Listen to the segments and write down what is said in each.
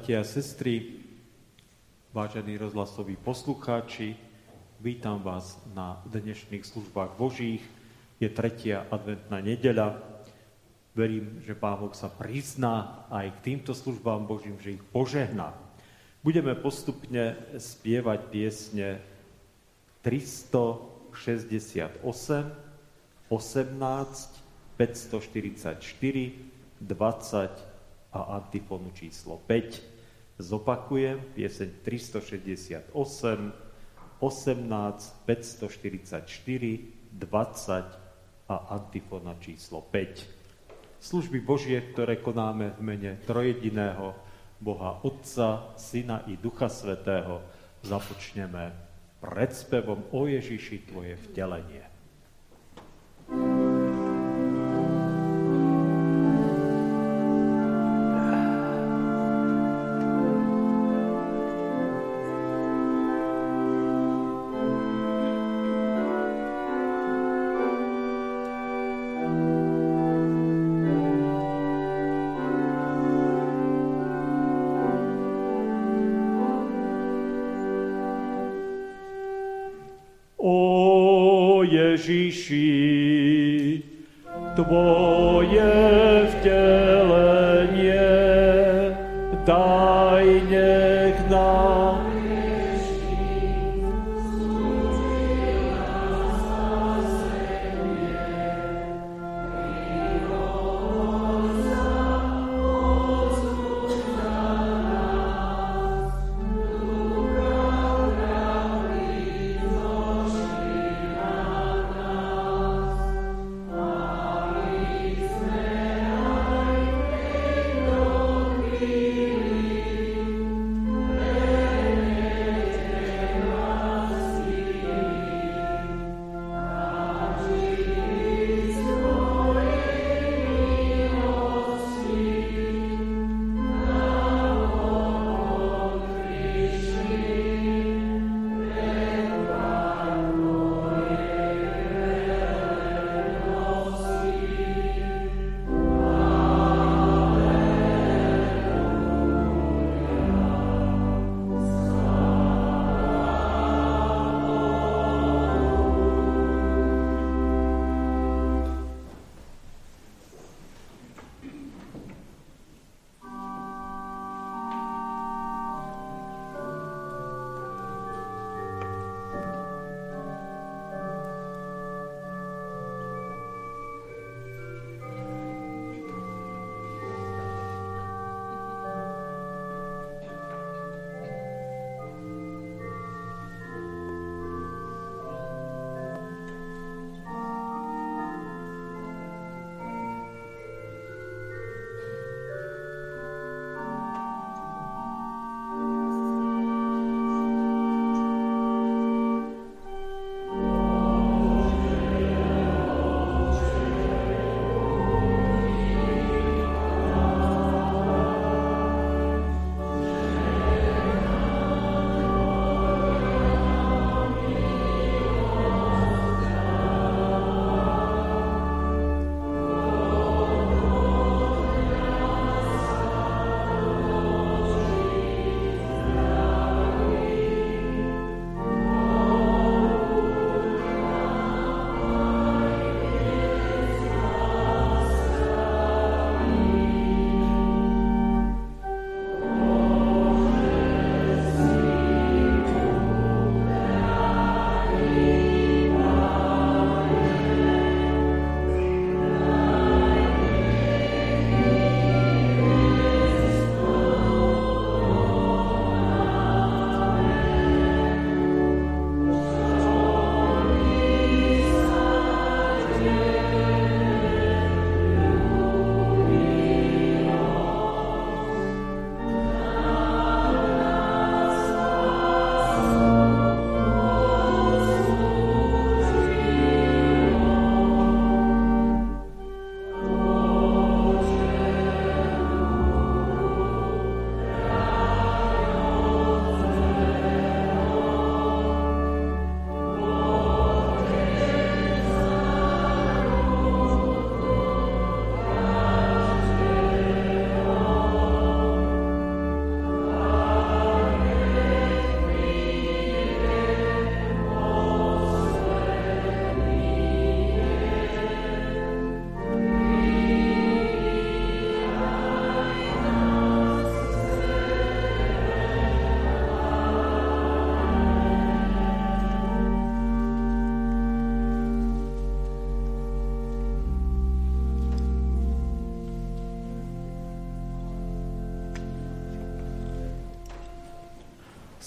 Bratia a sestry, vážení rozhlasoví poslucháči, vítam vás na dnešných službách Božích. Je tretia adventná nedeľa. Verím, že Pán sa prizná aj k týmto službám Božím, že ich požehná. Budeme postupne spievať piesne 368, 18, 544, 20 a antifonu číslo 5. Zopakujem, pieseň 368, 18, 544, 20 a antifona číslo 5. Služby Božie, ktoré konáme v mene trojediného Boha Otca, Syna i Ducha Svetého, započneme predspevom o Ježiši Tvoje vtelenie. Ježiši, Tvoje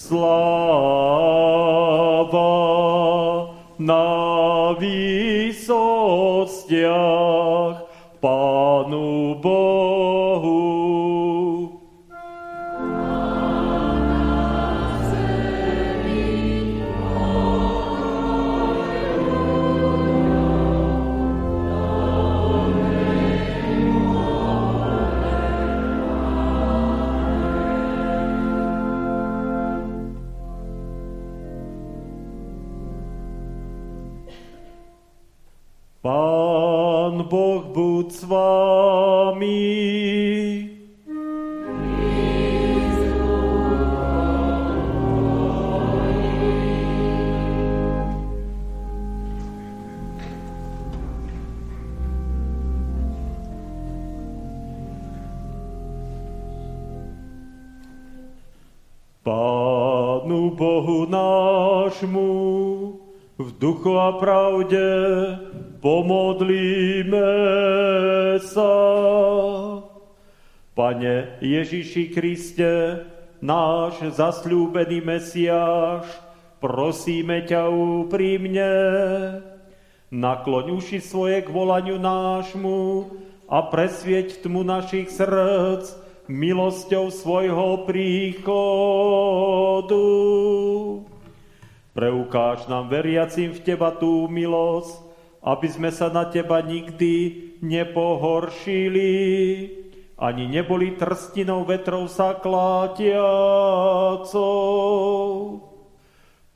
Sláva pravde pomodlíme sa. Pane Ježiši Kriste, náš zasľúbený Mesiáš, prosíme ťa úprimne, nakloň uši svoje k volaniu nášmu a presvieť tmu našich srdc milosťou svojho príchodu. Preukáž nám veriacim v Teba tú milosť, aby sme sa na Teba nikdy nepohoršili, ani neboli trstinou vetrov sa klátiacou.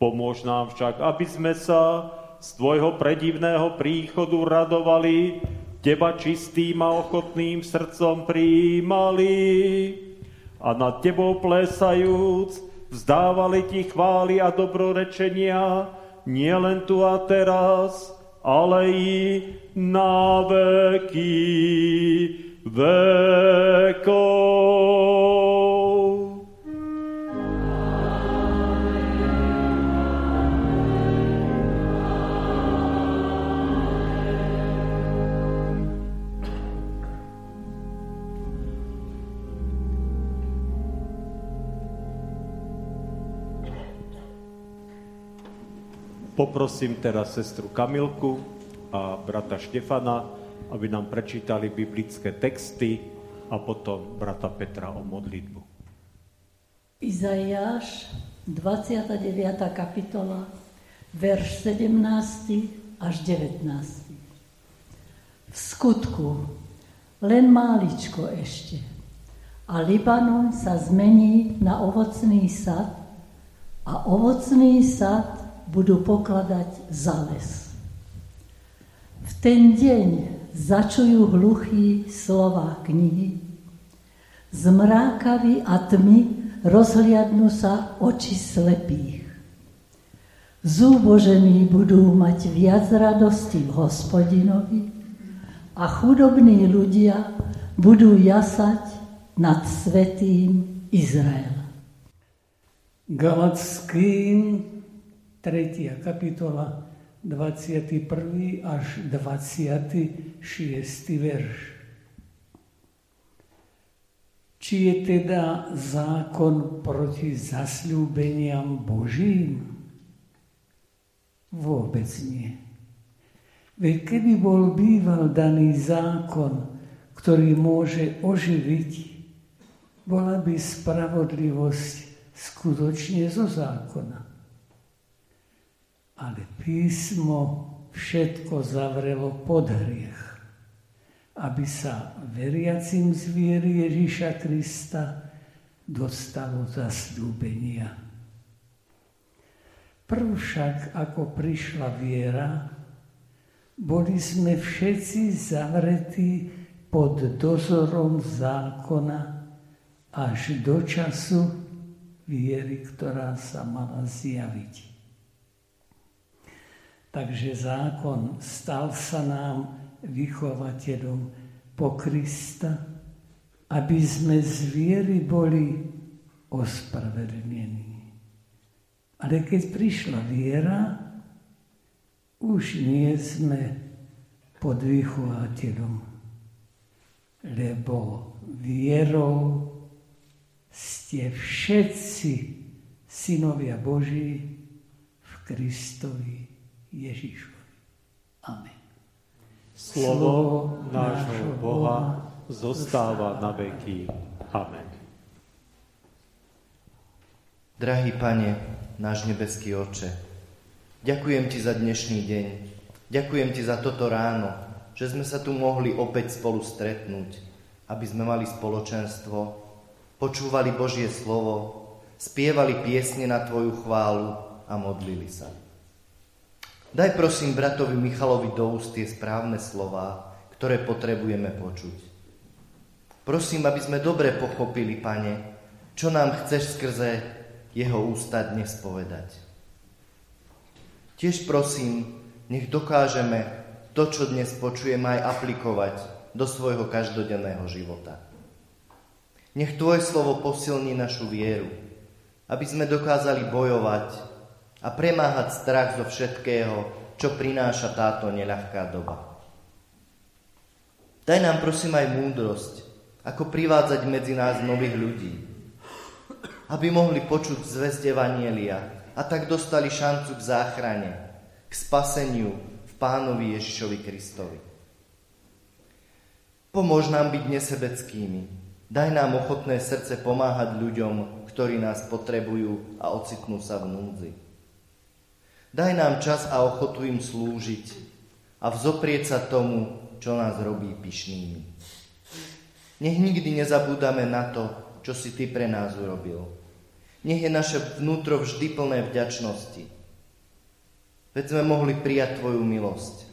Pomôž nám však, aby sme sa z Tvojho predivného príchodu radovali, Teba čistým a ochotným srdcom prijímali a nad Tebou plesajúc vzdávali Ti chvály a dobrorečenia, nielen tu a teraz, ale i na veky vekov. Poprosím teraz sestru Kamilku a brata Štefana, aby nám prečítali biblické texty a potom brata Petra o modlitbu. Izaiáš, 29. kapitola, verš 17 až 19. V skutku, len máličko ešte, a Libanon sa zmení na ovocný sad a ovocný sad budú pokladať za les. V ten deň začujú hluchí slova knihy, zmrákaví a tmy rozhliadnú sa oči slepých. Zúbožení budú mať viac radosti v hospodinovi a chudobní ľudia budú jasať nad svetým Izraela. Galackým 3. kapitola, 21. až 26. verš. Či je teda zákon proti zasľúbeniam Božím? Vôbec nie. Veď keby bol býval daný zákon, ktorý môže oživiť, bola by spravodlivosť skutočne zo zákona. Ale písmo všetko zavrelo pod hriech, aby sa veriacim zvieri Ježíša Krista dostalo zasľúbenia. Prv však, ako prišla viera, boli sme všetci zavretí pod dozorom zákona až do času viery, ktorá sa mala zjaviť. Takže zákon stal sa nám vychovateľom po Krista, aby sme z viery boli ospravedlnení. Ale keď prišla viera, už nie sme pod vychovateľom, lebo vierou ste všetci synovia Boží v Kristovi Ježišovi. Amen. Slovo nášho Boha zostáva na veky. Amen. Drahý Pane, náš nebeský Oče, ďakujem Ti za dnešný deň. Ďakujem Ti za toto ráno, že sme sa tu mohli opäť spolu stretnúť, aby sme mali spoločenstvo, počúvali Božie slovo, spievali piesne na Tvoju chválu a modlili sa. Daj prosím bratovi Michalovi do úst tie správne slova, ktoré potrebujeme počuť. Prosím, aby sme dobre pochopili, Pane, čo nám chceš skrze jeho ústa dnes povedať. Tiež prosím, nech dokážeme to, čo dnes počujeme, aj aplikovať do svojho každodenného života. Nech Tvoje slovo posilní našu vieru, aby sme dokázali bojovať a premáhať strach zo všetkého, čo prináša táto neľahká doba. Daj nám prosím aj múdrosť, ako privádzať medzi nás nových ľudí, aby mohli počuť zväzť Evanielia a tak dostali šancu k záchrane, k spaseniu v Pánovi Ježišovi Kristovi. Pomôž nám byť nesebeckými. Daj nám ochotné srdce pomáhať ľuďom, ktorí nás potrebujú a ocitnú sa v núdzi. Daj nám čas a ochotu im slúžiť a vzoprieť sa tomu, čo nás robí pyšnými. Nech nikdy nezabúdame na to, čo si Ty pre nás urobil. Nech je naše vnútro vždy plné vďačnosti. Veď sme mohli prijať Tvoju milosť.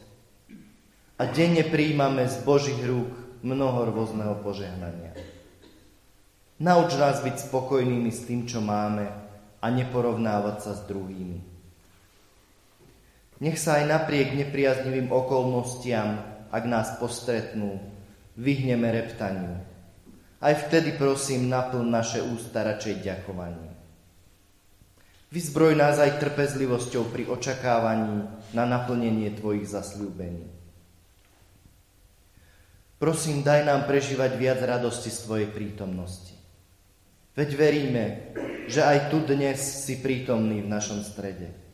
A denne príjmame z Božích rúk mnoho rôzneho požehnania. Nauč nás byť spokojnými s tým, čo máme a neporovnávať sa s druhými. Nech sa aj napriek nepriaznivým okolnostiam, ak nás postretnú, vyhneme reptaniu. Aj vtedy prosím naplň naše ústa radšej ďakovaním. Vyzbroj nás aj trpezlivosťou pri očakávaní na naplnenie Tvojich zasľúbení. Prosím, daj nám prežívať viac radosti z Tvojej prítomnosti. Veď veríme, že aj tu dnes si prítomný v našom strede.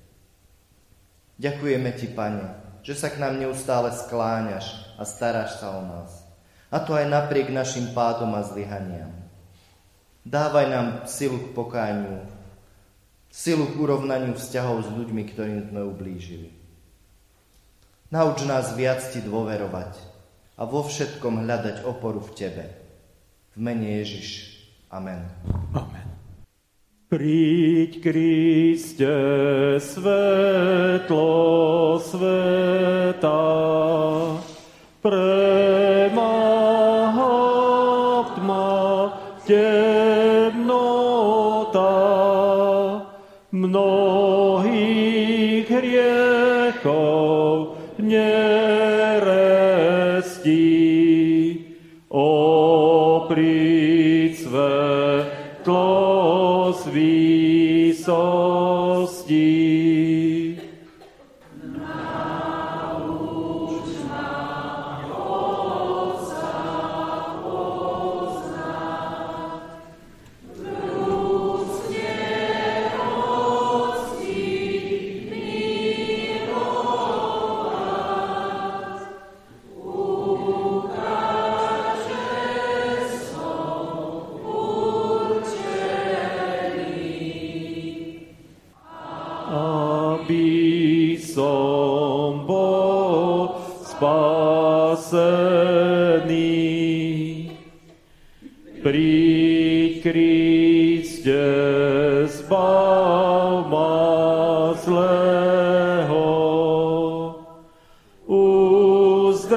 Ďakujeme Ti, Pane, že sa k nám neustále skláňaš a staráš sa o nás. A to aj napriek našim pádom a zlyhaniam. Dávaj nám silu k pokániu, silu k urovnaniu vzťahov s ľuďmi, ktorým sme ublížili. Nauč nás viac Ti dôverovať a vo všetkom hľadať oporu v Tebe. V mene Ježiš. Amen. Amen. Príď, Kriste, svetlo sveta, premáha soul. Aby som bol spasený. Príď Kriste, zbav ma zlého, uzdrav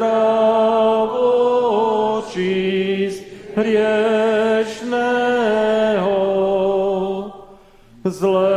očist hriešného, zlé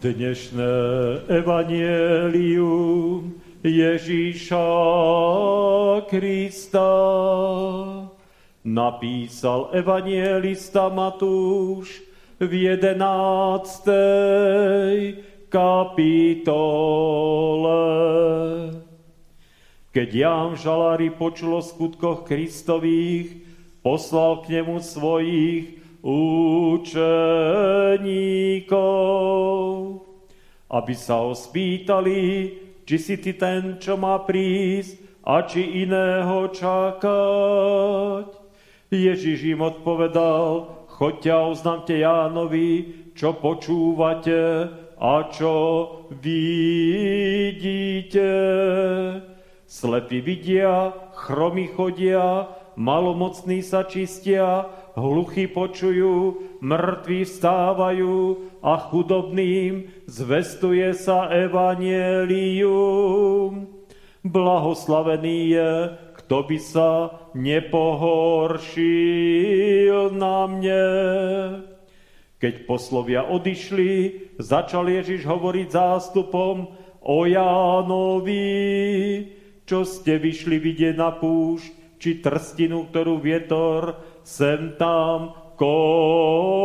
Dnešné evanielium Ježíša Krista napísal evanielista Matúš v jedenáctej kapitole. Keď Ján Žalári počul o skutkoch Kristových, poslal k nemu svojich učeníkov, aby sa ho spýtali, či si ty ten, čo má prísť, a či iného čakať. Ježiš im odpovedal, choďte a oznámte Jánovi, čo počúvate a čo vidíte. Slepí vidia, chromy chodia, malomocní sa čistia, hluchy počujú, mŕtvi vstávajú a chudobným zvestuje sa evanielium. Blahoslavený je, kto by sa nepohoršil na mne. Keď poslovia odišli, začal Ježiš hovoriť zástupom o Jánovi, čo ste vyšli vidieť na púšť, či trstinu, ktorú vietor sem tam kolíše.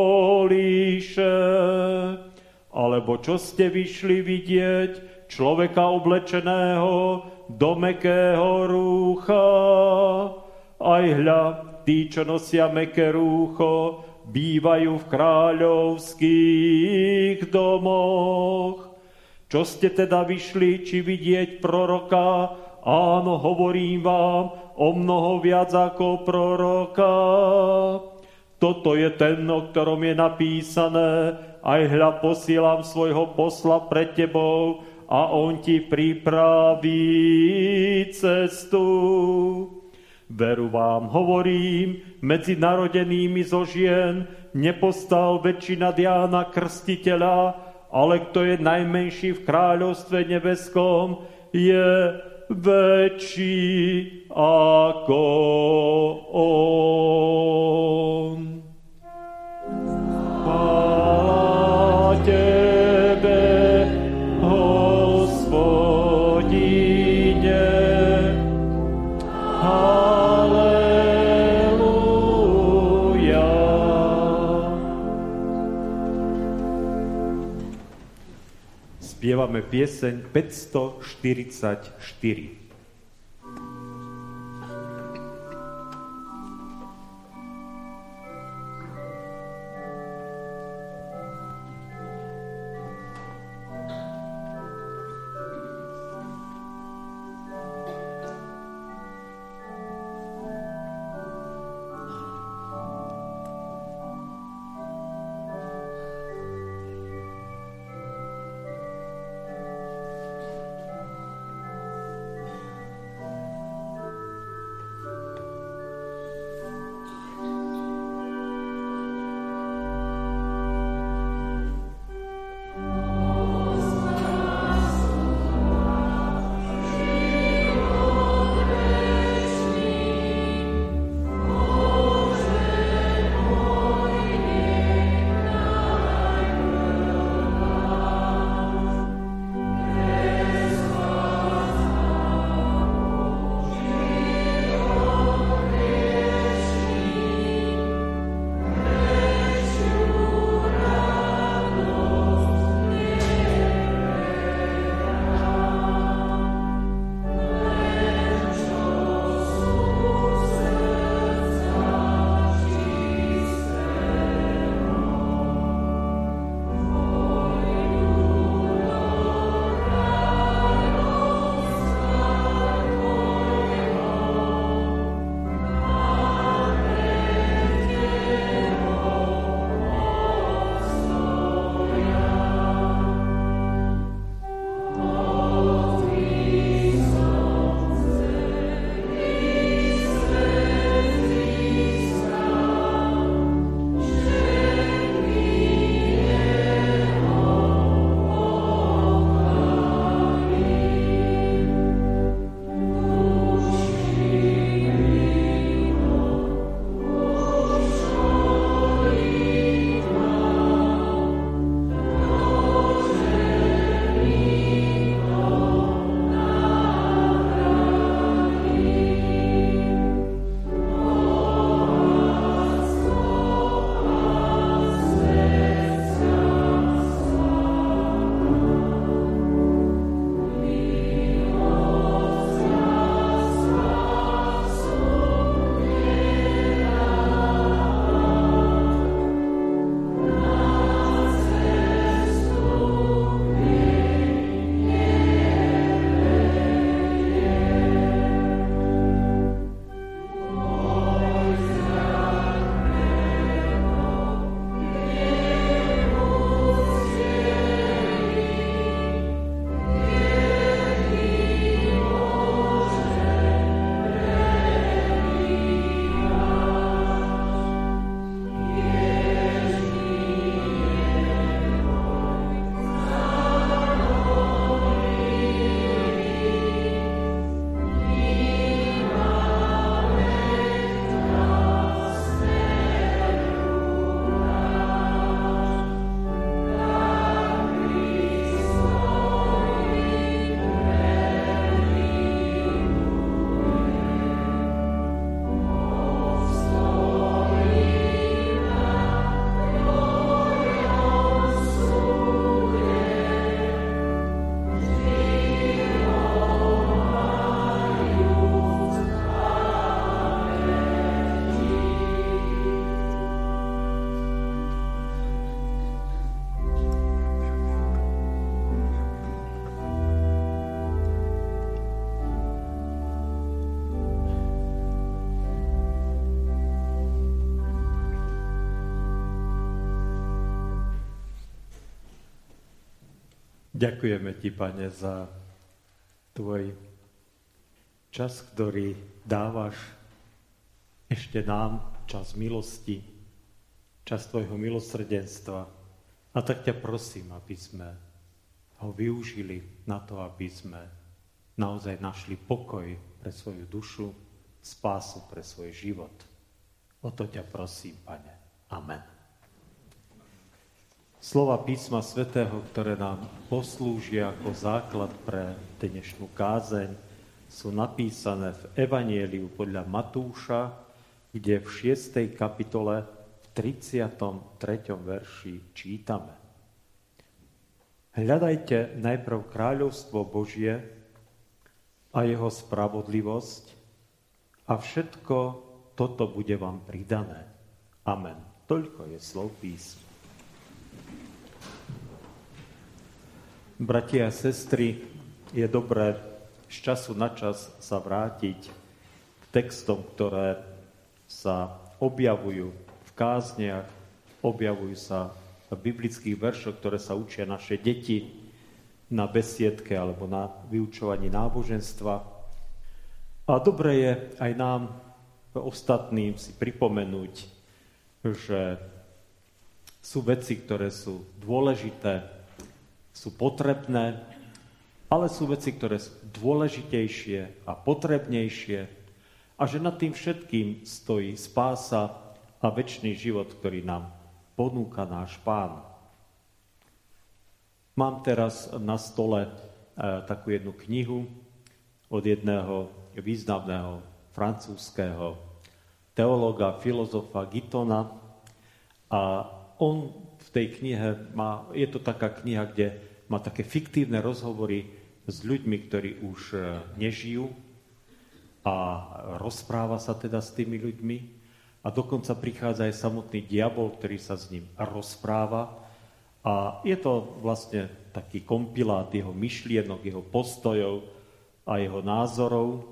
Alebo čo ste vyšli vidieť človeka oblečeného do mekého rúcha. Aj hľa, tí, čo nosia meké rúcho, bývajú v kráľovských domoch. Čo ste teda vyšli, či vidieť proroka? Áno, hovorím vám, o mnoho viac ako proroka. Toto je ten, o ktorom je napísané, aj hľa posielam svojho posla pred tebou a on ti pripraví cestu. Veru vám hovorím, medzi narodenými zo žien nepostal väčšina Diana Krstiteľa, ale kto je najmenší v kráľovstve nebeskom, je väčší ako on. Chvála Tebe, Hospodine, Halleluja. Spievame pieseň 544. Ďakujeme ti, Pane, za tvoj čas, ktorý dávaš ešte nám, čas milosti, čas tvojho milosrdenstva. A tak ťa prosím, aby sme ho využili na to, aby sme naozaj našli pokoj pre svoju dušu, spásu pre svoj život. O to ťa prosím, Pane. Amen. Slova písma svätého, ktoré nám poslúžia ako základ pre dnešnú kázeň, sú napísané v Evanieliu podľa Matúša, kde v 6. kapitole v 33. verši čítame. Hľadajte najprv kráľovstvo Božie a jeho spravodlivosť a všetko toto bude vám pridané. Amen. Toľko je slov písma. Bratia a sestry, je dobré z času na čas sa vrátiť k textom, ktoré sa objavujú v kázniach, objavujú sa v biblických veršoch, ktoré sa učia naše deti na besiedke alebo na vyučovaní náboženstva. A dobre je aj nám, ostatným, si pripomenúť, že sú veci, ktoré sú dôležité, sú potrebné, ale sú veci, ktoré sú dôležitejšie a potrebnejšie a že nad tým všetkým stojí spása a väčší život, ktorý nám ponúka náš pán. Mám teraz na stole e, takú jednu knihu od jedného významného francúzského teologa, filozofa Gitona a on v tej knihe má, je to taká kniha, kde má také fiktívne rozhovory s ľuďmi, ktorí už e, nežijú a rozpráva sa teda s tými ľuďmi a dokonca prichádza aj samotný diabol, ktorý sa s ním rozpráva a je to vlastne taký kompilát jeho myšlienok, jeho postojov a jeho názorov.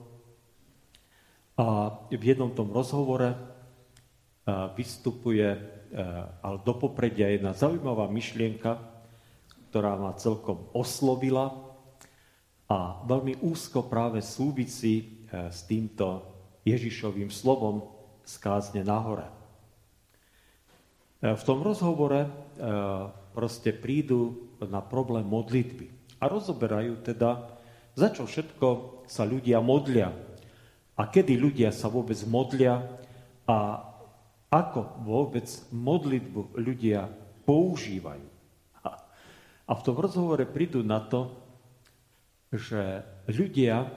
A v jednom tom rozhovore e, vystupuje, ale do popredia jedna zaujímavá myšlienka, ktorá ma celkom oslovila a veľmi úzko práve súvisí e, s týmto Ježišovým slovom z kázne nahore. E, v tom rozhovore proste prídu na problém modlitby a rozoberajú teda, za čo všetko sa ľudia modlia a kedy ľudia sa vôbec modlia a ako vôbec modlitbu ľudia používajú. A v tom rozhovore prídu na to, že ľudia e,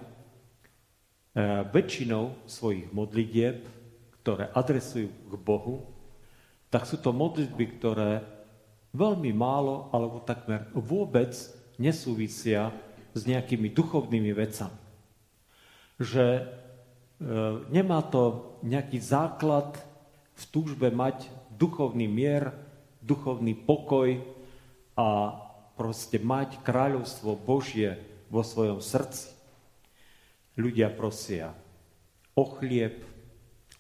väčšinou svojich modlitieb, ktoré adresujú k Bohu, tak sú to modlitby, ktoré veľmi málo alebo takmer vôbec nesúvisia s nejakými duchovnými vecami. Že e, nemá to nejaký základ v túžbe mať duchovný mier, duchovný pokoj a proste mať kráľovstvo Božie vo svojom srdci. Ľudia prosia o chlieb,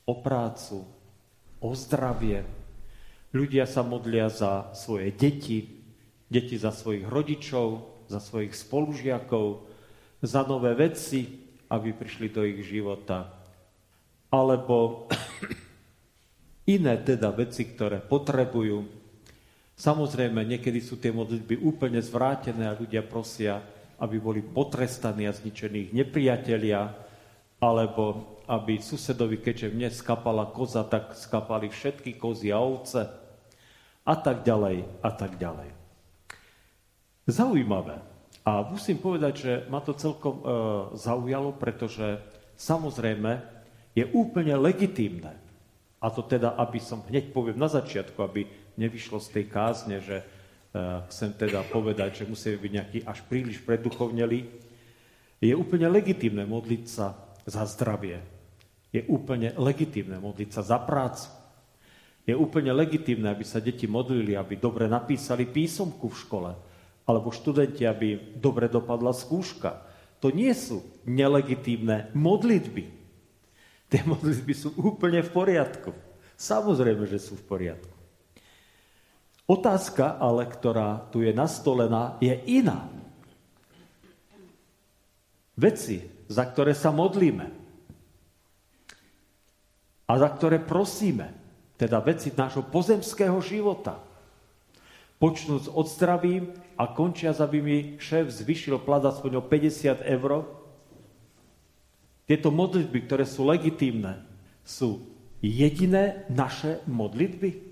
o prácu, o zdravie. Ľudia sa modlia za svoje deti, deti za svojich rodičov, za svojich spolužiakov, za nové veci, aby prišli do ich života. Alebo iné teda veci, ktoré potrebujú, Samozrejme, niekedy sú tie modlitby úplne zvrátené a ľudia prosia, aby boli potrestaní a zničení ich nepriatelia, alebo aby susedovi, keďže mne skapala koza, tak skapali všetky kozy a ovce a tak ďalej a tak ďalej. Zaujímavé. A musím povedať, že ma to celkom e, zaujalo, pretože samozrejme je úplne legitímne, a to teda, aby som hneď poviem na začiatku, aby nevyšlo z tej kázne, že uh, chcem teda povedať, že musíme byť nejaký až príliš preduchovneli. Je úplne legitimné modliť sa za zdravie. Je úplne legitimné modliť sa za prácu. Je úplne legitimné, aby sa deti modlili, aby dobre napísali písomku v škole, alebo študenti, aby dobre dopadla skúška. To nie sú nelegitímne modlitby. Tie modlitby sú úplne v poriadku. Samozrejme, že sú v poriadku. Otázka ale, ktorá tu je nastolená, je iná. Veci, za ktoré sa modlíme a za ktoré prosíme, teda veci nášho pozemského života, počnúc od zdravím a končia, aby mi šéf zvyšil plat aspoň o 50 eur. Tieto modlitby, ktoré sú legitímne, sú jediné naše modlitby?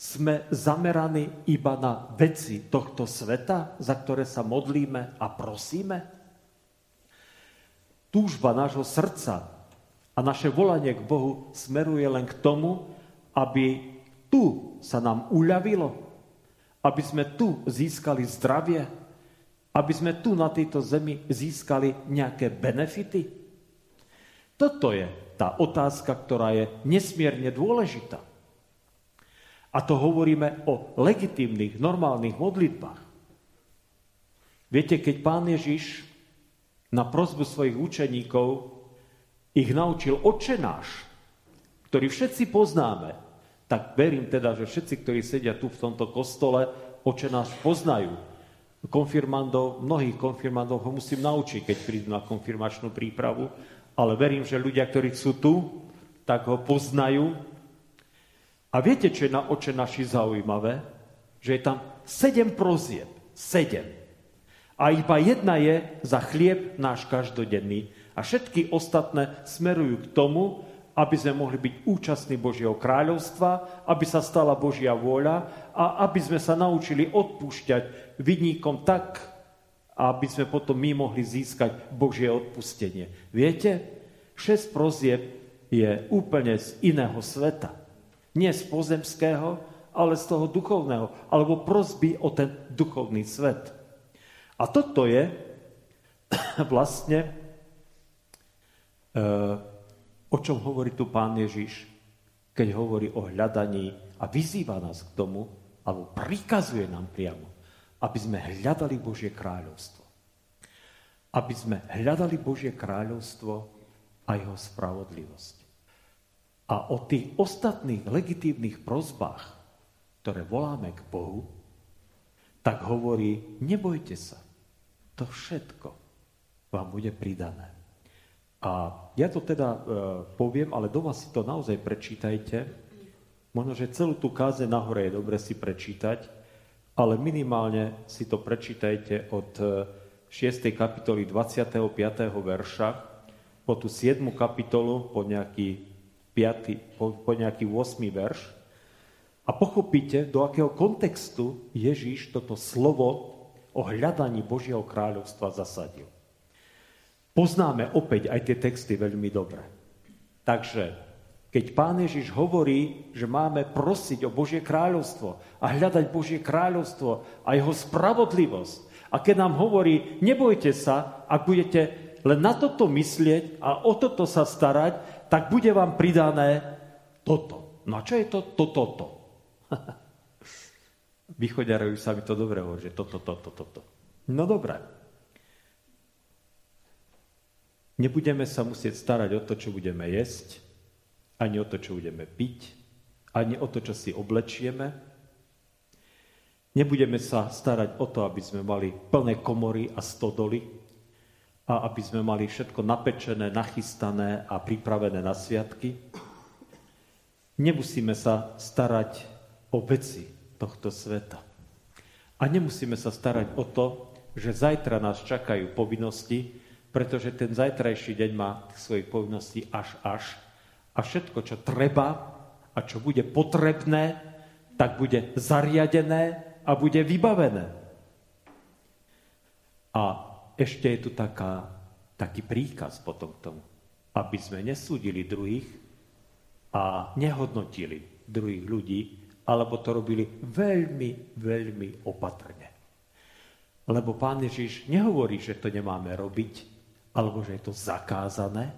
Sme zameraní iba na veci tohto sveta, za ktoré sa modlíme a prosíme? Túžba nášho srdca a naše volanie k Bohu smeruje len k tomu, aby tu sa nám uľavilo, aby sme tu získali zdravie, aby sme tu na tejto zemi získali nejaké benefity? Toto je tá otázka, ktorá je nesmierne dôležitá. A to hovoríme o legitímnych, normálnych modlitbách. Viete, keď pán Ježiš na prozbu svojich učeníkov ich naučil očenáš, ktorý všetci poznáme, tak verím teda, že všetci, ktorí sedia tu v tomto kostole, očenáš poznajú. Konfirmandov, mnohých konfirmandov ho musím naučiť, keď prídu na konfirmačnú prípravu, ale verím, že ľudia, ktorí sú tu, tak ho poznajú a viete, čo je na oče naši zaujímavé? Že je tam sedem prozieb. Sedem. A iba jedna je za chlieb náš každodenný. A všetky ostatné smerujú k tomu, aby sme mohli byť účastní Božieho kráľovstva, aby sa stala Božia vôľa a aby sme sa naučili odpúšťať vidníkom tak, aby sme potom my mohli získať Božie odpustenie. Viete, šesť prozieb je úplne z iného sveta. Nie z pozemského, ale z toho duchovného. Alebo prosby o ten duchovný svet. A toto je vlastne, e, o čom hovorí tu pán Ježiš, keď hovorí o hľadaní a vyzýva nás k tomu, alebo prikazuje nám priamo, aby sme hľadali Božie kráľovstvo. Aby sme hľadali Božie kráľovstvo a jeho spravodlivosť. A o tých ostatných legitívnych prozbách, ktoré voláme k Bohu, tak hovorí, nebojte sa, to všetko vám bude pridané. A ja to teda e, poviem, ale doma si to naozaj prečítajte. Možno, že celú tú káze nahore je dobre si prečítať, ale minimálne si to prečítajte od 6. E, kapitoly 25. verša po tú 7. kapitolu, po nejaký 5, po, po nejaký 8 verš a pochopíte, do akého kontextu Ježíš toto slovo o hľadaní Božieho kráľovstva zasadil. Poznáme opäť aj tie texty veľmi dobre. Takže, keď pán Ježiš hovorí, že máme prosiť o Božie kráľovstvo a hľadať Božie kráľovstvo a jeho spravodlivosť, a keď nám hovorí, nebojte sa, ak budete len na toto myslieť a o toto sa starať, tak bude vám pridané toto. No a čo je to? Toto, toto. Východiarovi sa mi to dobre hovorí, že toto, toto, toto. No dobré. Nebudeme sa musieť starať o to, čo budeme jesť, ani o to, čo budeme piť, ani o to, čo si oblečieme. Nebudeme sa starať o to, aby sme mali plné komory a stodoly, a aby sme mali všetko napečené, nachystané a pripravené na sviatky. Nemusíme sa starať o veci tohto sveta. A nemusíme sa starať o to, že zajtra nás čakajú povinnosti, pretože ten zajtrajší deň má svoje povinnosti až až. A všetko, čo treba a čo bude potrebné, tak bude zariadené a bude vybavené. A ešte je tu taká, taký príkaz potom k tomu, aby sme nesúdili druhých a nehodnotili druhých ľudí, alebo to robili veľmi, veľmi opatrne. Lebo pán Ježiš nehovorí, že to nemáme robiť, alebo že je to zakázané,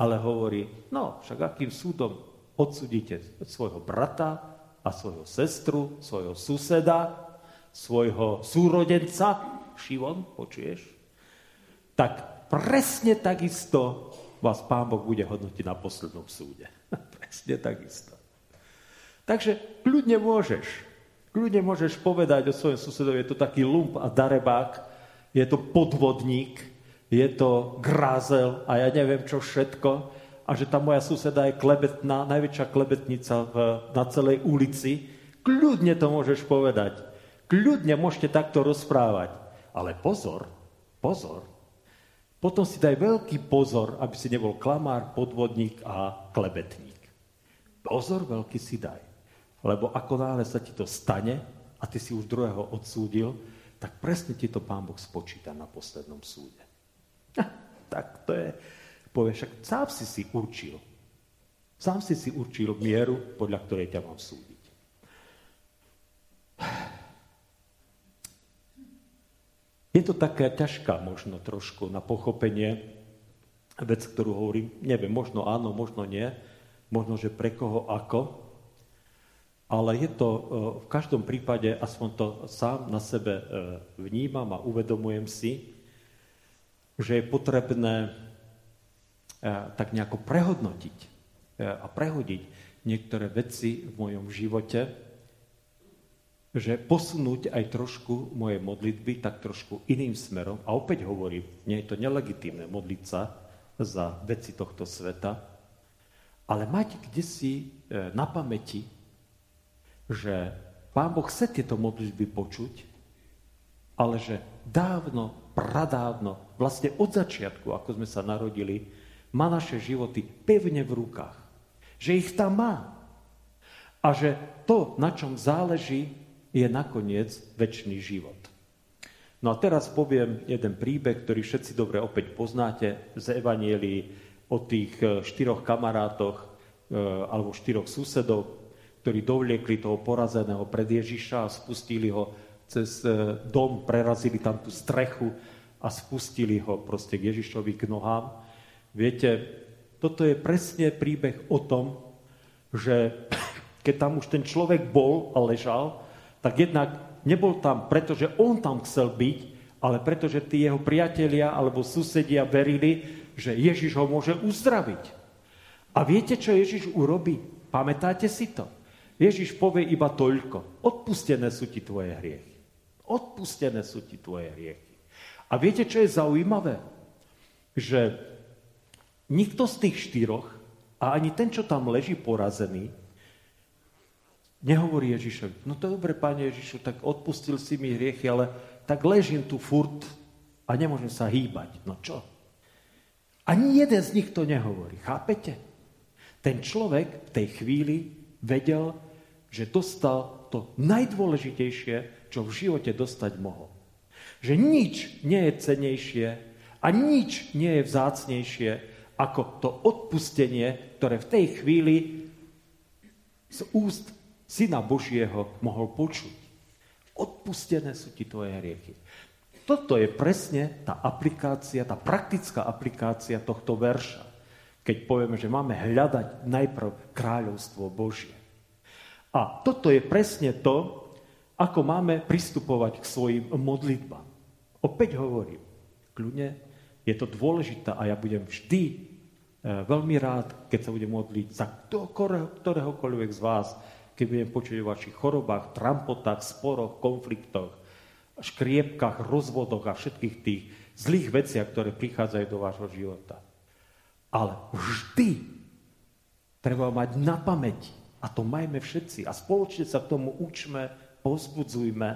ale hovorí, no však akým súdom odsudíte svojho brata a svojho sestru, svojho suseda, svojho súrodenca, Šivon, počuješ? Tak presne takisto vás Pán Boh bude hodnotiť na poslednom súde. presne takisto. Takže kľudne môžeš, kľudne môžeš povedať o svojom susedovi, je to taký lump a darebák, je to podvodník, je to grázel a ja neviem čo všetko a že tá moja suseda je klebetná, najväčšia klebetnica v, na celej ulici, kľudne to môžeš povedať. Kľudne môžete takto rozprávať. Ale pozor, pozor, potom si daj veľký pozor, aby si nebol klamár, podvodník a klebetník. Pozor veľký si daj. Lebo ako náhle sa ti to stane a ty si už druhého odsúdil, tak presne ti to pán Boh spočíta na poslednom súde. Tak to je, povie, však sám si si určil. Sám si si určil mieru, podľa ktorej ťa mám súdiť. Je to také ťažká možno trošku na pochopenie vec, ktorú hovorím. Neviem, možno áno, možno nie. Možno, že pre koho ako ale je to e, v každom prípade, aspoň to sám na sebe e, vnímam a uvedomujem si, že je potrebné e, tak nejako prehodnotiť a prehodiť niektoré veci v mojom živote, že posunúť aj trošku moje modlitby tak trošku iným smerom. A opäť hovorím, nie je to nelegitímne modliť sa za veci tohto sveta, ale mať kde si na pamäti že Pán Boh chce tieto modlitby počuť, ale že dávno, pradávno, vlastne od začiatku, ako sme sa narodili, má naše životy pevne v rukách. Že ich tam má. A že to, na čom záleží, je nakoniec väčší život. No a teraz poviem jeden príbeh, ktorý všetci dobre opäť poznáte z Evanielii o tých eh, štyroch kamarátoch eh, alebo štyroch susedov, ktorí dovliekli toho porazeného pred Ježiša a spustili ho cez e, dom, prerazili tam tú strechu a spustili ho proste k Ježišovi k nohám. Viete, toto je presne príbeh o tom, že keď tam už ten človek bol a ležal, tak jednak nebol tam, pretože on tam chcel byť, ale pretože tí jeho priatelia alebo susedia verili, že Ježiš ho môže uzdraviť. A viete, čo Ježiš urobí? Pamätáte si to? Ježiš povie iba toľko. Odpustené sú ti tvoje hriechy. Odpustené sú ti tvoje hriechy. A viete, čo je zaujímavé? Že nikto z tých štyroch, a ani ten, čo tam leží porazený, nehovorí Ježišovi, no to je dobre, páne Ježišu, tak odpustil si mi hriechy, ale tak ležím tu furt a nemôžem sa hýbať. No čo? Ani jeden z nich to nehovorí. Chápete? Ten človek v tej chvíli vedel, že dostal to najdôležitejšie, čo v živote dostať mohol. Že nič nie je cenejšie a nič nie je vzácnejšie ako to odpustenie, ktoré v tej chvíli z úst Syna Božieho mohol počuť. Odpustené sú ti tvoje hriechy. Toto je presne tá aplikácia, tá praktická aplikácia tohto verša. Keď povieme, že máme hľadať najprv kráľovstvo Božie. A toto je presne to, ako máme pristupovať k svojim modlitbám. Opäť hovorím, kľudne, je to dôležité a ja budem vždy e, veľmi rád, keď sa budem modliť za ktoréhokoľvek z vás, keď budem počuť o vašich chorobách, trampotách, sporoch, konfliktoch, škriepkách, rozvodoch a všetkých tých zlých veciach, ktoré prichádzajú do vášho života. Ale vždy treba mať na pamäti, a to majme všetci. A spoločne sa k tomu učme, pozbudzujme,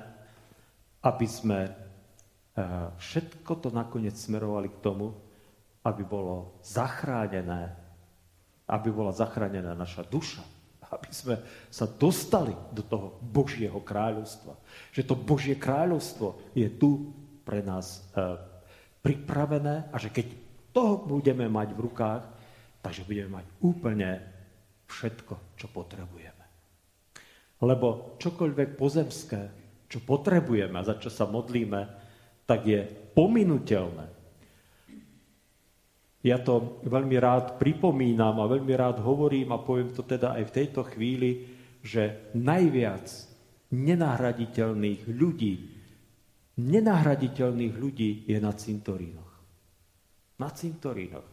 aby sme eh, všetko to nakoniec smerovali k tomu, aby bolo zachránené, aby bola zachránená naša duša, aby sme sa dostali do toho Božieho kráľovstva. Že to Božie kráľovstvo je tu pre nás eh, pripravené a že keď toho budeme mať v rukách, takže budeme mať úplne všetko, čo potrebujeme. Lebo čokoľvek pozemské, čo potrebujeme a za čo sa modlíme, tak je pominutelné. Ja to veľmi rád pripomínam a veľmi rád hovorím a poviem to teda aj v tejto chvíli, že najviac nenahraditeľných ľudí, nenahraditeľných ľudí je na cintorínoch. Na cintorínoch.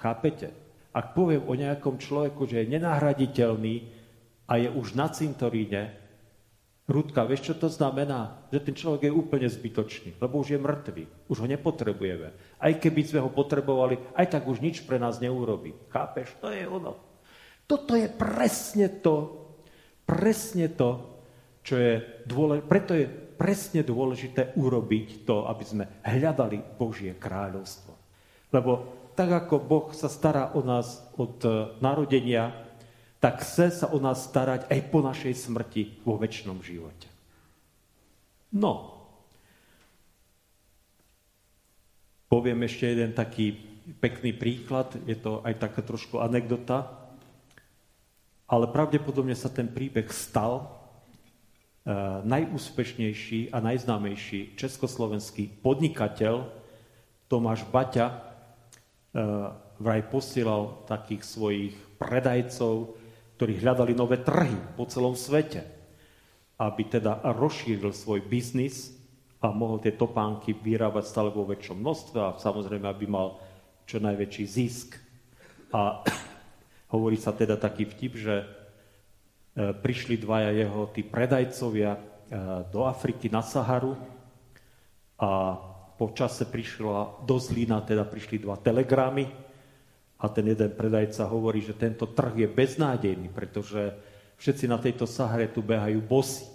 Chápete? Ak poviem o nejakom človeku, že je nenahraditeľný a je už na cintoríne, Rudka, vieš, čo to znamená? Že ten človek je úplne zbytočný, lebo už je mŕtvý, už ho nepotrebujeme. Aj keby sme ho potrebovali, aj tak už nič pre nás neurobí. Chápeš? To je ono. Toto je presne to, presne to, čo je dôležité. Preto je presne dôležité urobiť to, aby sme hľadali Božie kráľovstvo. Lebo tak ako Boh sa stará o nás od eh, narodenia, tak chce sa o nás starať aj po našej smrti vo väčšnom živote. No, poviem ešte jeden taký pekný príklad, je to aj taká trošku anekdota, ale pravdepodobne sa ten príbeh stal uh, najúspešnejší a najznámejší československý podnikateľ Tomáš Baťa uh, vraj posielal takých svojich predajcov ktorí hľadali nové trhy po celom svete, aby teda rozšíril svoj biznis a mohol tie topánky vyrábať stále vo väčšom množstve a samozrejme, aby mal čo najväčší zisk. A hovorí sa teda taký vtip, že e, prišli dvaja jeho tí predajcovia e, do Afriky na Saharu a po čase prišla do Zlína, teda prišli dva telegramy, a ten jeden predajca hovorí, že tento trh je beznádejný, pretože všetci na tejto Sahare tu behajú bosy.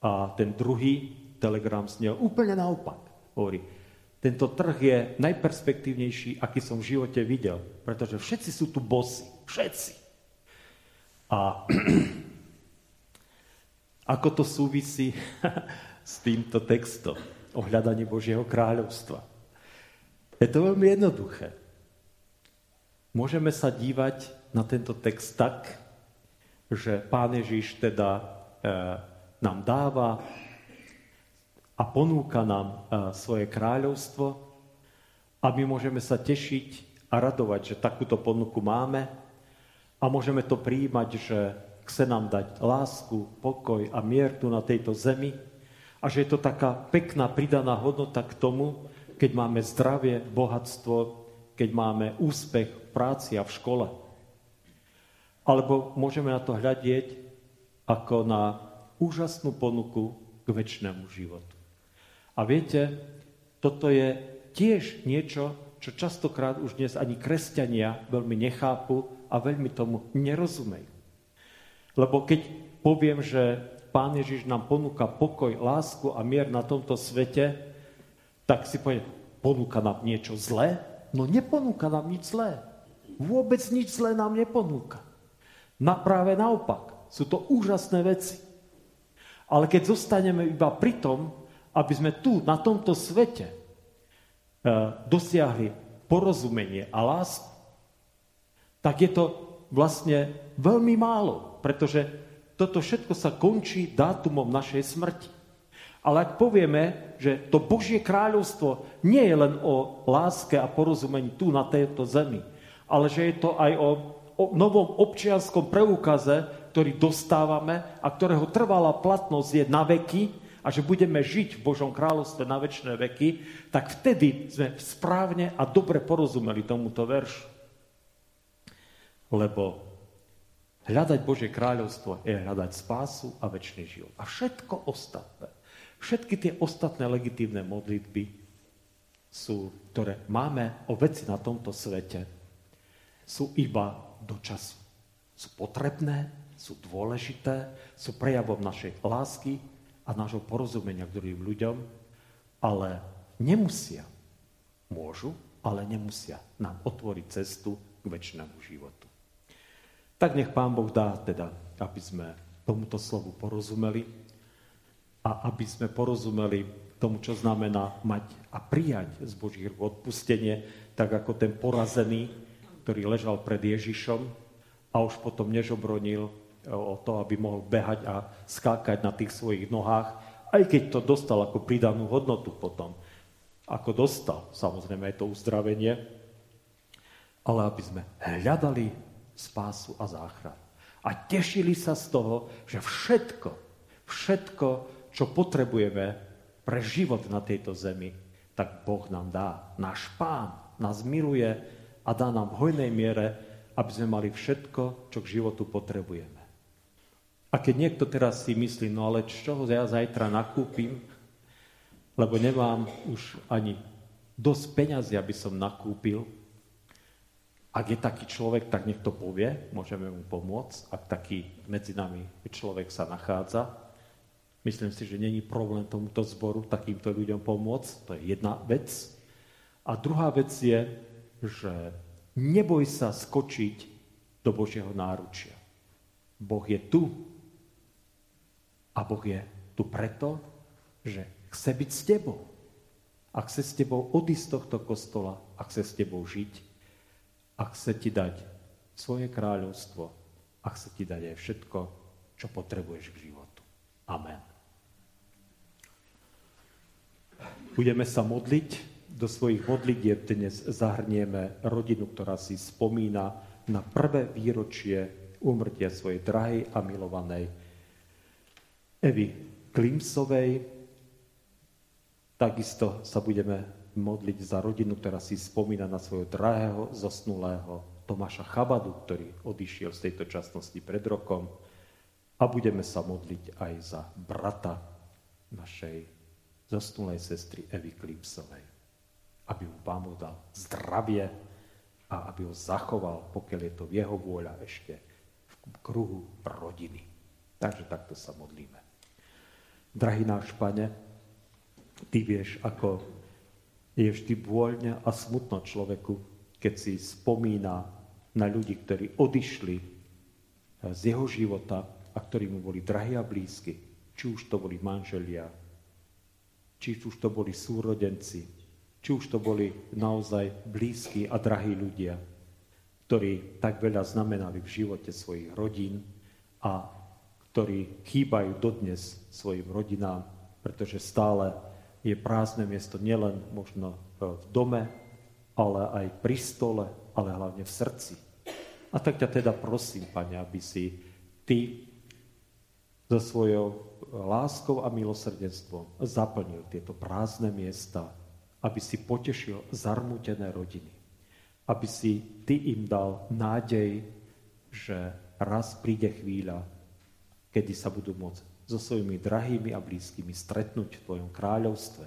A ten druhý telegram snel úplne naopak. Hovorí, tento trh je najperspektívnejší, aký som v živote videl, pretože všetci sú tu bosy. Všetci. A ako to súvisí s týmto textom o hľadaní Božieho kráľovstva? Je to veľmi jednoduché. Môžeme sa dívať na tento text tak, že Pán Ježiš teda e, nám dáva a ponúka nám e, svoje kráľovstvo a my môžeme sa tešiť a radovať, že takúto ponuku máme a môžeme to prijímať, že chce nám dať lásku, pokoj a mier tu na tejto zemi a že je to taká pekná pridaná hodnota k tomu, keď máme zdravie, bohatstvo, keď máme úspech v práci a v škole. Alebo môžeme na to hľadieť ako na úžasnú ponuku k väčšnému životu. A viete, toto je tiež niečo, čo častokrát už dnes ani kresťania veľmi nechápu a veľmi tomu nerozumejú. Lebo keď poviem, že Pán Ježiš nám ponúka pokoj, lásku a mier na tomto svete, tak si poviem, ponúka nám niečo zlé? No neponúka nám nič zlé. Vôbec nič zlé nám neponúka. Na práve naopak. Sú to úžasné veci. Ale keď zostaneme iba pri tom, aby sme tu, na tomto svete, e, dosiahli porozumenie a lásku, tak je to vlastne veľmi málo, pretože toto všetko sa končí dátumom našej smrti. Ale ak povieme, že to Božie kráľovstvo nie je len o láske a porozumení tu na tejto zemi, ale že je to aj o, o novom občianskom preukaze, ktorý dostávame a ktorého trvalá platnosť je na veky a že budeme žiť v Božom kráľovstve na väčšie veky, tak vtedy sme správne a dobre porozumeli tomuto veršu. Lebo hľadať Božie kráľovstvo je hľadať spásu a väčší život. A všetko ostatné Všetky tie ostatné legitívne modlitby sú, ktoré máme o veci na tomto svete, sú iba do času. Sú potrebné, sú dôležité, sú prejavom našej lásky a nášho porozumenia k druhým ľuďom, ale nemusia, môžu, ale nemusia nám otvoriť cestu k väčšnému životu. Tak nech Pán Boh dá teda, aby sme tomuto slovu porozumeli, a aby sme porozumeli tomu, čo znamená mať a prijať z Božích odpustenie, tak ako ten porazený, ktorý ležal pred Ježišom a už potom nežobronil e, o to, aby mohol behať a skákať na tých svojich nohách, aj keď to dostal ako pridanú hodnotu potom. Ako dostal, samozrejme, je to uzdravenie, ale aby sme hľadali spásu a záchranu. A tešili sa z toho, že všetko, všetko, čo potrebujeme pre život na tejto zemi, tak Boh nám dá. Náš Pán nás miluje a dá nám v hojnej miere, aby sme mali všetko, čo k životu potrebujeme. A keď niekto teraz si myslí, no ale čo ja zajtra nakúpim, lebo nemám už ani dosť peňazí, aby som nakúpil, ak je taký človek, tak nech to povie, môžeme mu pomôcť, ak taký medzi nami človek sa nachádza. Myslím si, že není problém tomuto zboru takýmto ľuďom pomôcť, to je jedna vec. A druhá vec je, že neboj sa skočiť do Božieho náručia. Boh je tu a Boh je tu preto, že chce byť s tebou. A chce s tebou odísť z tohto kostola a chce s tebou žiť a chce ti dať svoje kráľovstvo a chce ti dať aj všetko, čo potrebuješ k životu. Amen. Budeme sa modliť. Do svojich modlitieb dnes zahrnieme rodinu, ktorá si spomína na prvé výročie umrtia svojej drahej a milovanej Evy Klimsovej. Takisto sa budeme modliť za rodinu, ktorá si spomína na svojho drahého, zosnulého Tomáša Chabadu, ktorý odišiel z tejto časnosti pred rokom. A budeme sa modliť aj za brata našej zosnulej sestry Evy Klipsovej. Aby mu Pán dal zdravie a aby ho zachoval, pokiaľ je to v jeho vôľa ešte v kruhu rodiny. Takže takto sa modlíme. Drahý náš Pane, Ty vieš, ako je vždy voľne a smutno človeku, keď si spomína na ľudí, ktorí odišli z jeho života a ktorí mu boli drahí a blízky. Či už to boli manželia, či už to boli súrodenci, či už to boli naozaj blízki a drahí ľudia, ktorí tak veľa znamenali v živote svojich rodín a ktorí chýbajú dodnes svojim rodinám, pretože stále je prázdne miesto nielen možno v dome, ale aj pri stole, ale hlavne v srdci. A tak ťa teda prosím, Pane, aby si Ty so svojou láskou a milosrdenstvom zaplnil tieto prázdne miesta, aby si potešil zarmútené rodiny. Aby si Ty im dal nádej, že raz príde chvíľa, kedy sa budú môcť so svojimi drahými a blízkymi stretnúť v Tvojom kráľovstve.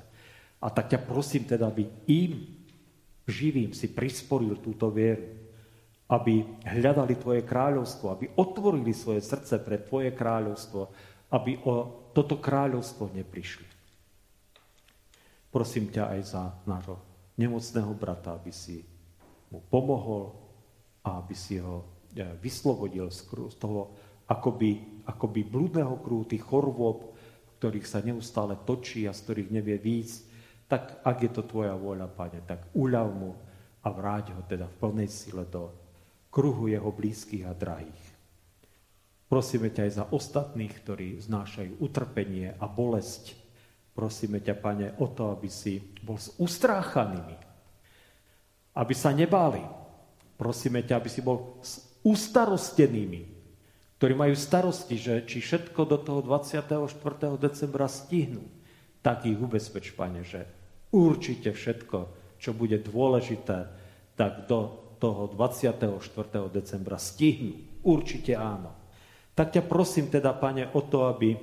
A tak ťa prosím teda, aby im živým si prisporil túto vieru, aby hľadali Tvoje kráľovstvo, aby otvorili svoje srdce pre Tvoje kráľovstvo, aby o toto kráľovstvo neprišli. Prosím ťa aj za nášho nemocného brata, aby si mu pomohol a aby si ho eh, vyslobodil z toho akoby, akoby blúdneho krúhu, tých chorôb, ktorých sa neustále točí a z ktorých nevie výjsť, tak ak je to tvoja vôľa, Pane, tak uľav mu a vráť ho teda v plnej sile do kruhu jeho blízkych a drahých. Prosíme ťa aj za ostatných, ktorí znášajú utrpenie a bolesť. Prosíme ťa, Pane, o to, aby si bol s ustráchanými, aby sa nebáli. Prosíme ťa, aby si bol s ustarostenými, ktorí majú starosti, že či všetko do toho 24. decembra stihnú, tak ich ubezpeč, Pane, že určite všetko, čo bude dôležité, tak do toho 24. decembra stihnú. Určite áno. Tak ťa prosím teda, Pane, o to, aby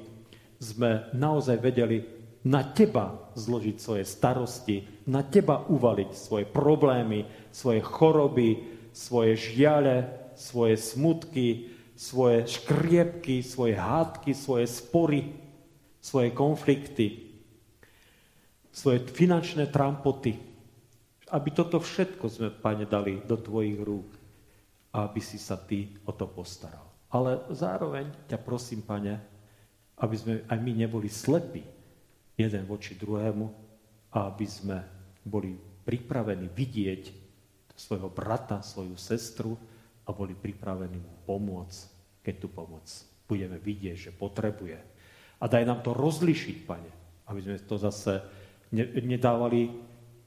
sme naozaj vedeli na Teba zložiť svoje starosti, na Teba uvaliť svoje problémy, svoje choroby, svoje žiale, svoje smutky, svoje škriepky, svoje hádky, svoje spory, svoje konflikty, svoje finančné trampoty. Aby toto všetko sme, Pane, dali do Tvojich rúk a aby si sa Ty o to postaral. Ale zároveň ťa prosím, Pane, aby sme aj my neboli slepí jeden voči druhému a aby sme boli pripravení vidieť svojho brata, svoju sestru, a boli pripravení mu pomôcť, keď tú pomoc budeme vidieť, že potrebuje. A daj nám to rozlišiť, Pane, aby sme to zase nedávali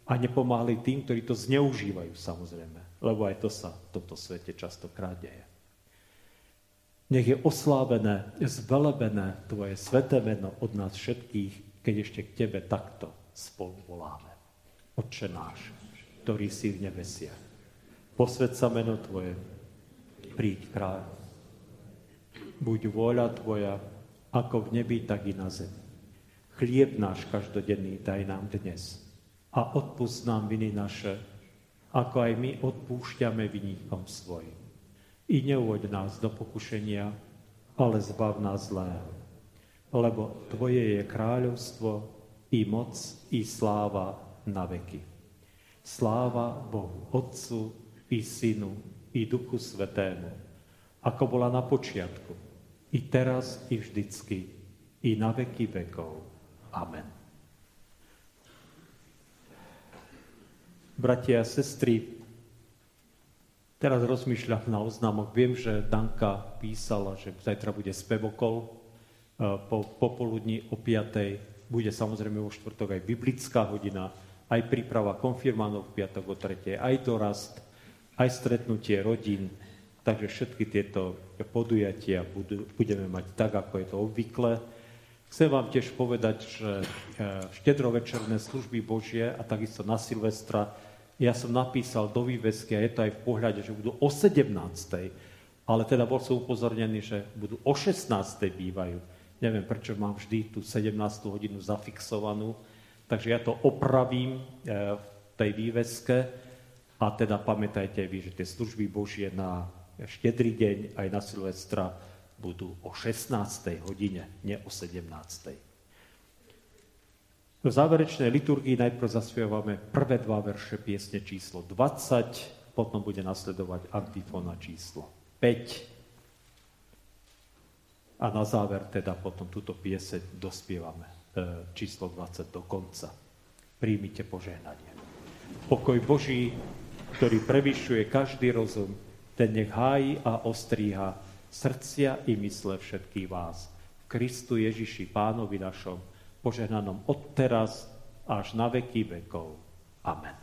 a nepomáhali tým, ktorí to zneužívajú, samozrejme. Lebo aj to sa v tomto svete častokrát deje. Nech je oslávené, zvelebené Tvoje sveté meno od nás všetkých, keď ešte k Tebe takto spolu voláme. Otče náš, ktorý si v nebesiach, posved sa meno Tvoje, príď kráľ. Buď vôľa Tvoja, ako v nebi, tak i na zemi. Chlieb náš každodenný daj nám dnes a odpust nám viny naše, ako aj my odpúšťame vyníkom svojim. I neuvoď nás do pokušenia, ale zbav nás zlého. Lebo Tvoje je kráľovstvo, i moc, i sláva na veky. Sláva Bohu Otcu, i Synu, i Duchu Svetému, ako bola na počiatku, i teraz, i vždycky, i na veky vekov. Amen. Bratia a sestry, teraz rozmýšľam na oznámok. Viem, že Danka písala, že zajtra bude spevokol po popoludní o 5. Bude samozrejme vo štvrtok aj biblická hodina, aj príprava konfirmánov v piatok o 3. aj dorast, aj stretnutie rodín. Takže všetky tieto podujatia budú, budeme mať tak, ako je to obvykle. Chcem vám tiež povedať, že e, štedrovečerné služby Božie a takisto na Silvestra, ja som napísal do vývesky a je to aj v pohľade, že budú o 17. Ale teda bol som upozornený, že budú o 16. bývajú. Neviem, prečo mám vždy tú 17. hodinu zafixovanú, Takže ja to opravím eh, v tej výveske a teda pamätajte vy, že tie služby Božie na štedrý deň aj na Silvestra budú o 16. hodine, nie o 17. V záverečnej liturgii najprv zaspievame prvé dva verše piesne číslo 20, potom bude nasledovať antifona číslo 5 a na záver teda potom túto pieseň dospievame. E, číslo 20 do konca. Príjmite požehnanie. Pokoj Boží, ktorý prevyšuje každý rozum, ten nech hájí a ostríha srdcia i mysle všetkých vás. Kristu Ježiši, Pánovi našom, požehnanom od teraz až na veky vekov. Amen.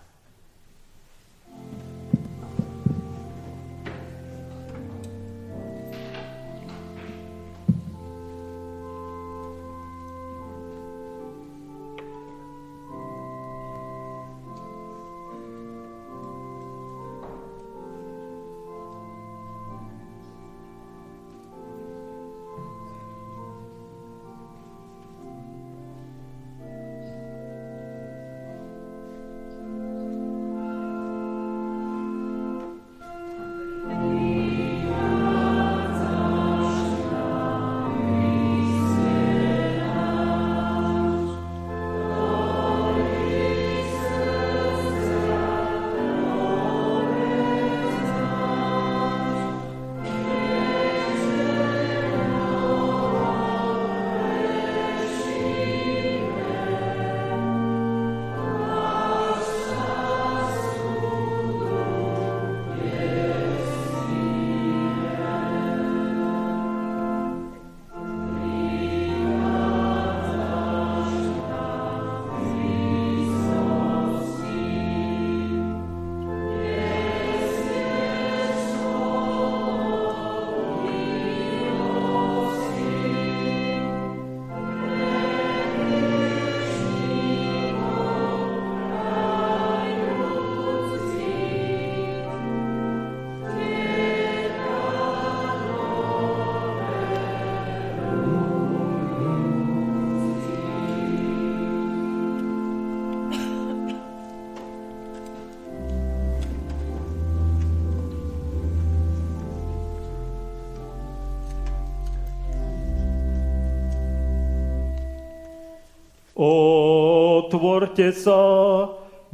Otvorte sa,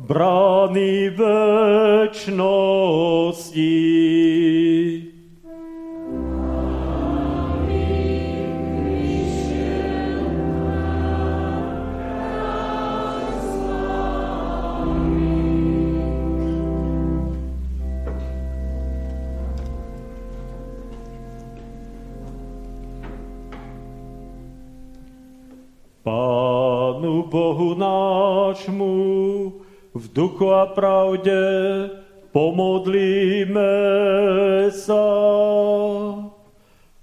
brány večnosti. Duchu a pravde pomodlíme sa.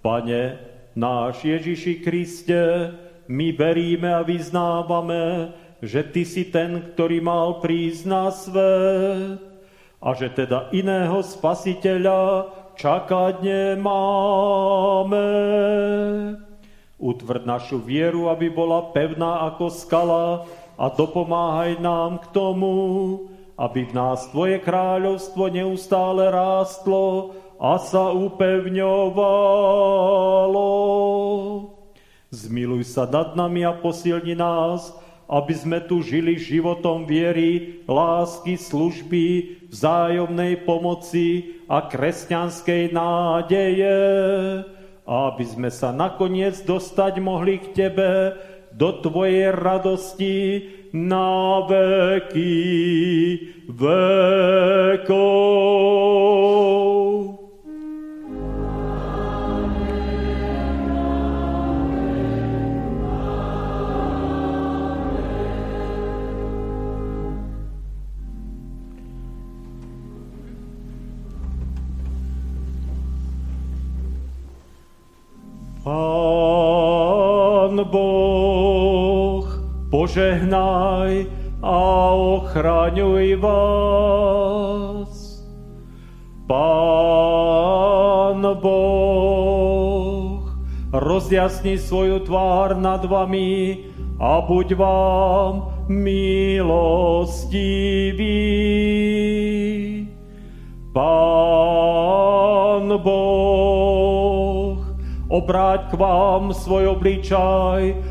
Pane, náš Ježiši Kriste, my veríme a vyznávame, že Ty si ten, ktorý mal prísť na svet a že teda iného spasiteľa, čakať nemáme. Utvrd našu vieru, aby bola pevná ako skala a dopomáhaj nám k tomu, aby v nás Tvoje kráľovstvo neustále rástlo a sa upevňovalo. Zmiluj sa nad nami a posilni nás, aby sme tu žili životom viery, lásky, služby, vzájomnej pomoci a kresťanskej nádeje, aby sme sa nakoniec dostať mohli k Tebe, do Tvojej radosti na veky vekov. Požehnaj a ochraňuj vás. Pán Boh, rozjasni svoju tvár nad vami a buď vám milostivý. Pán Boh, obráť k vám svoj obličaj